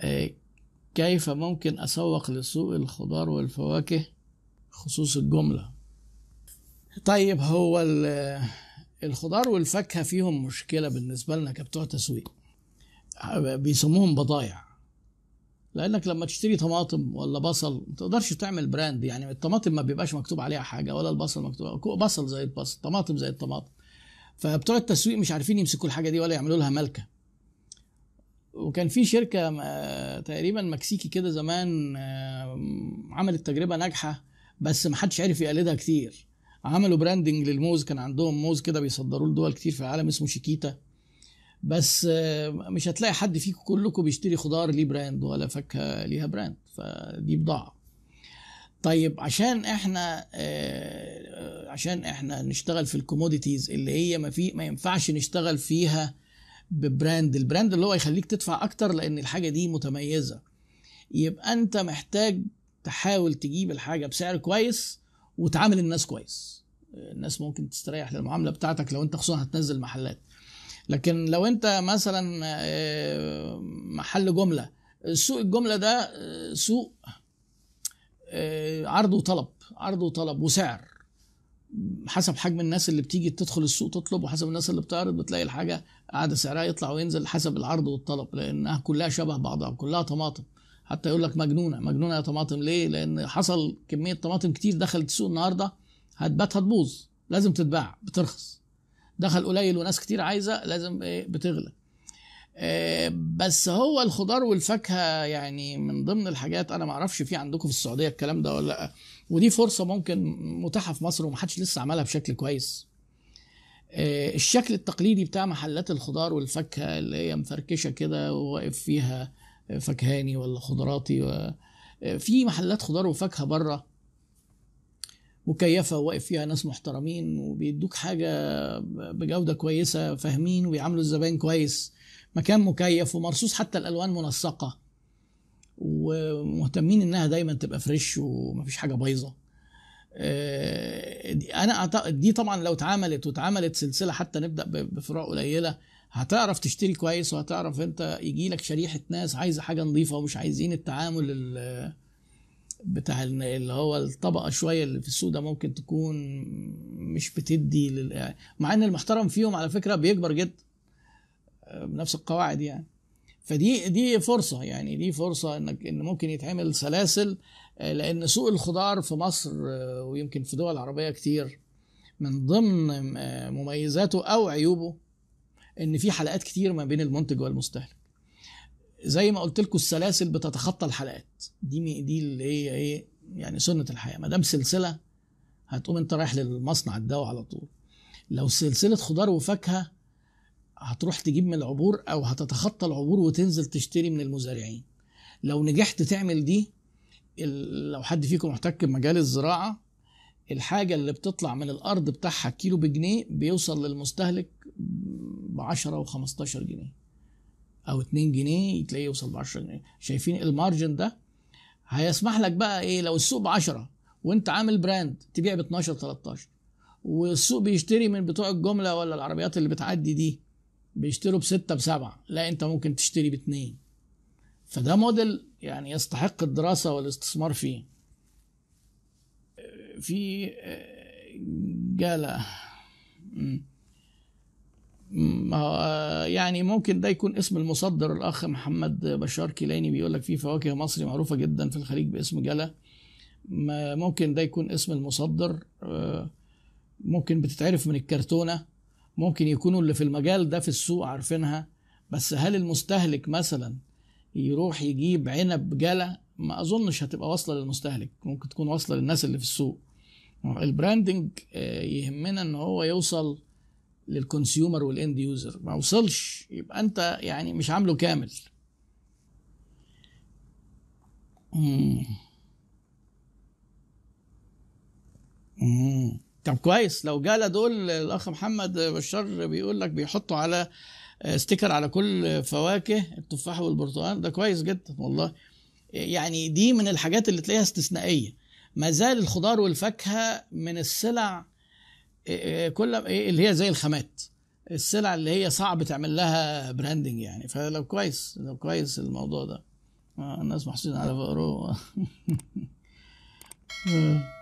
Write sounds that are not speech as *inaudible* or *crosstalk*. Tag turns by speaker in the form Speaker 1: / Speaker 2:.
Speaker 1: آه، كيف ممكن أسوق لسوق الخضار والفواكه خصوص الجملة؟ طيب هو ال- الخضار والفاكهة فيهم مشكلة بالنسبة لنا كبتوع تسويق. بيسموهم بضايع. لأنك لما تشتري طماطم ولا بصل ما تقدرش تعمل براند. يعني الطماطم ما بيبقاش مكتوب عليها حاجة ولا البصل مكتوب بصل زي البصل طماطم زي الطماطم. فبتوع التسويق مش عارفين يمسكوا الحاجة دي ولا يعملوا لها ملكة. وكان في شركة آه، تقريبا مكسيكي كده زمان آه، عملت تجربة ناجحة بس ما حدش عرف يقلدها كتير. عملوا branding للموز كان عندهم موز كده بيصدروه لدول كتير في العالم اسمه شيكيتا. بس آه، مش هتلاقي حد فيكم كلكم بيشتري خضار ليه brand ولا فاكهة ليها brand فدي بضاعة. طيب عشان إحنا عشان إحنا نشتغل في ال commodities اللي هي ما في ما ينفعش نشتغل فيها ب brand ال brand اللي هو يخليك تدفع أكتر لأن الحاجة دي متميزة. يبقى أنت محتاج تحاول تجيب الحاجة بسعر كويس وتعامل الناس كويس. الناس ممكن تستريح للمعاملة بتاعتك لو أنت خصوصا هتنزل محلات. لكن لو أنت مثلا آه، محل جملة سوق الجملة ده آه، سوق آه، عرض وطلب عرض وطلب وسعر. حسب حجم الناس اللي بتيجي تدخل السوق تطلب وحسب الناس اللي بتعرض بتلاقي الحاجة قاعدة سعرها يطلع وينزل حسب العرض والطلب لأنها كلها شبه بعضها كلها طماطم. حتى يقول لك مجنونة مجنونة يا طماطم. ليه؟ لأن حصل كمية طماطم كتير دخلت السوق النهارده هتبات هتبوظ لازم تتباع بترخص. دخل قليل وناس كتير عايزة لازم إيه؟ بتغلى. بس هو الخضار والفاكهة يعني من ضمن الحاجات أنا ما أعرفش في عندكم في السعودية الكلام ده ولا لأ. ودي فرصة ممكن متاحة في مصر ومحدش لسه عملها بشكل كويس. آه، الشكل التقليدي بتاع محلات الخضار والفاكهة اللي هي مفركشة كده وواقف فيها فكهاني ولا خضراتي و... آه، في محلات خضار وفاكهة برة مكيفة وواقف فيها ناس محترمين وبيدوك حاجة بجودة كويسة فاهمين وبيعاملوا الزبائن كويس. مكان مكيف ومرصوص حتى الألوان منسقة. ومهتمين إنها دايما تبقى فريش ومفيش حاجة بايظة. آه، أنا اعتقد دي طبعا لو اتعملت واتعملت سلسلة حتى نبدأ بفروع قليلة هتعرف تشتري كويس وهتعرف أنت يجي لك شريحة ناس عايزة حاجة نظيفة ومش عايزين التعامل ال- بتاع ال- اللي هو الطبقة شوية اللي في السوق ده ممكن تكون مش بتدي لل... مع إن المحترم فيهم على فكرة بيكبر جدا. بنفس القواعد يعني. فدي دي فرصة يعني دي فرصة إنك إن ممكن يتعمل سلاسل آه، لأن سوق الخضار في مصر آه، ويمكن في دول عربية كتير من ضمن آه، مميزاته أو عيوبه إن في حلقات كتير ما بين المنتج والمستهلك. زي ما قلت لكم السلاسل بتتخطى الحلقات. دي دي اللي هي إيه؟ يعني سنة الحياة. ما دام سلسلة هتقوم أنت رايح للمصنع الدواء على طول. لو سلسلة خضار وفاكهة هتروح تجيب من العبور أو هتتخطى العبور وتنزل تشتري من المزارعين. لو نجحت تعمل دي لو حد فيكم محتك بمجال الزراعة الحاجة اللي بتطلع من الأرض بتاعها كيلو بجنيه بيوصل للمستهلك ب 10 و15 جنيه أو 2 جنيه تلاقيه يوصل ب 10 جنيه. شايفين المارجن ده؟ هيسمح لك بقى إيه؟ لو السوق ب 10 وأنت عامل brand تبيع ب 12 13 والسوق بيشتري من بتوع الجملة ولا العربيات اللي بتعدي دي بيشتروا بستة بسبعة لا انت ممكن تشتري باتنين. فده موديل يعني يستحق الدراسة والاستثمار فيه. في جالا. يعني ممكن ده يكون اسم المصدر الأخ محمد بشار كيلاني بيقول لك في فواكه مصري معروفة جدا في الخليج باسم جالا ممكن ده يكون اسم المصدر ممكن بتتعرف من الكرتونة. ممكن يكونوا اللي في المجال ده في السوق عارفينها بس هل المستهلك مثلا يروح يجيب عنب جالا ما أظنش هتبقى واصلة للمستهلك ممكن تكون واصلة للناس اللي في السوق ال branding يهمنا إن هو يوصل لل consumer وال end user ما وصلش يبقى أنت يعني مش عامله كامل مم. مم. طب كويس لو جالا دول الأخ محمد بشار بيقول لك بيحطوا على sticker على كل فواكه التفاح والبرتقال ده كويس جدا والله. يعني دي من الحاجات اللي تلاقيها استثنائية. ما زال الخضار والفاكهة من السلع كل اللي هي زي الخامات السلع اللي هي صعب تعمل لها branding يعني. فلو كويس لو كويس الموضوع ده. آه الناس محسوسين على فقره *laughs* آه.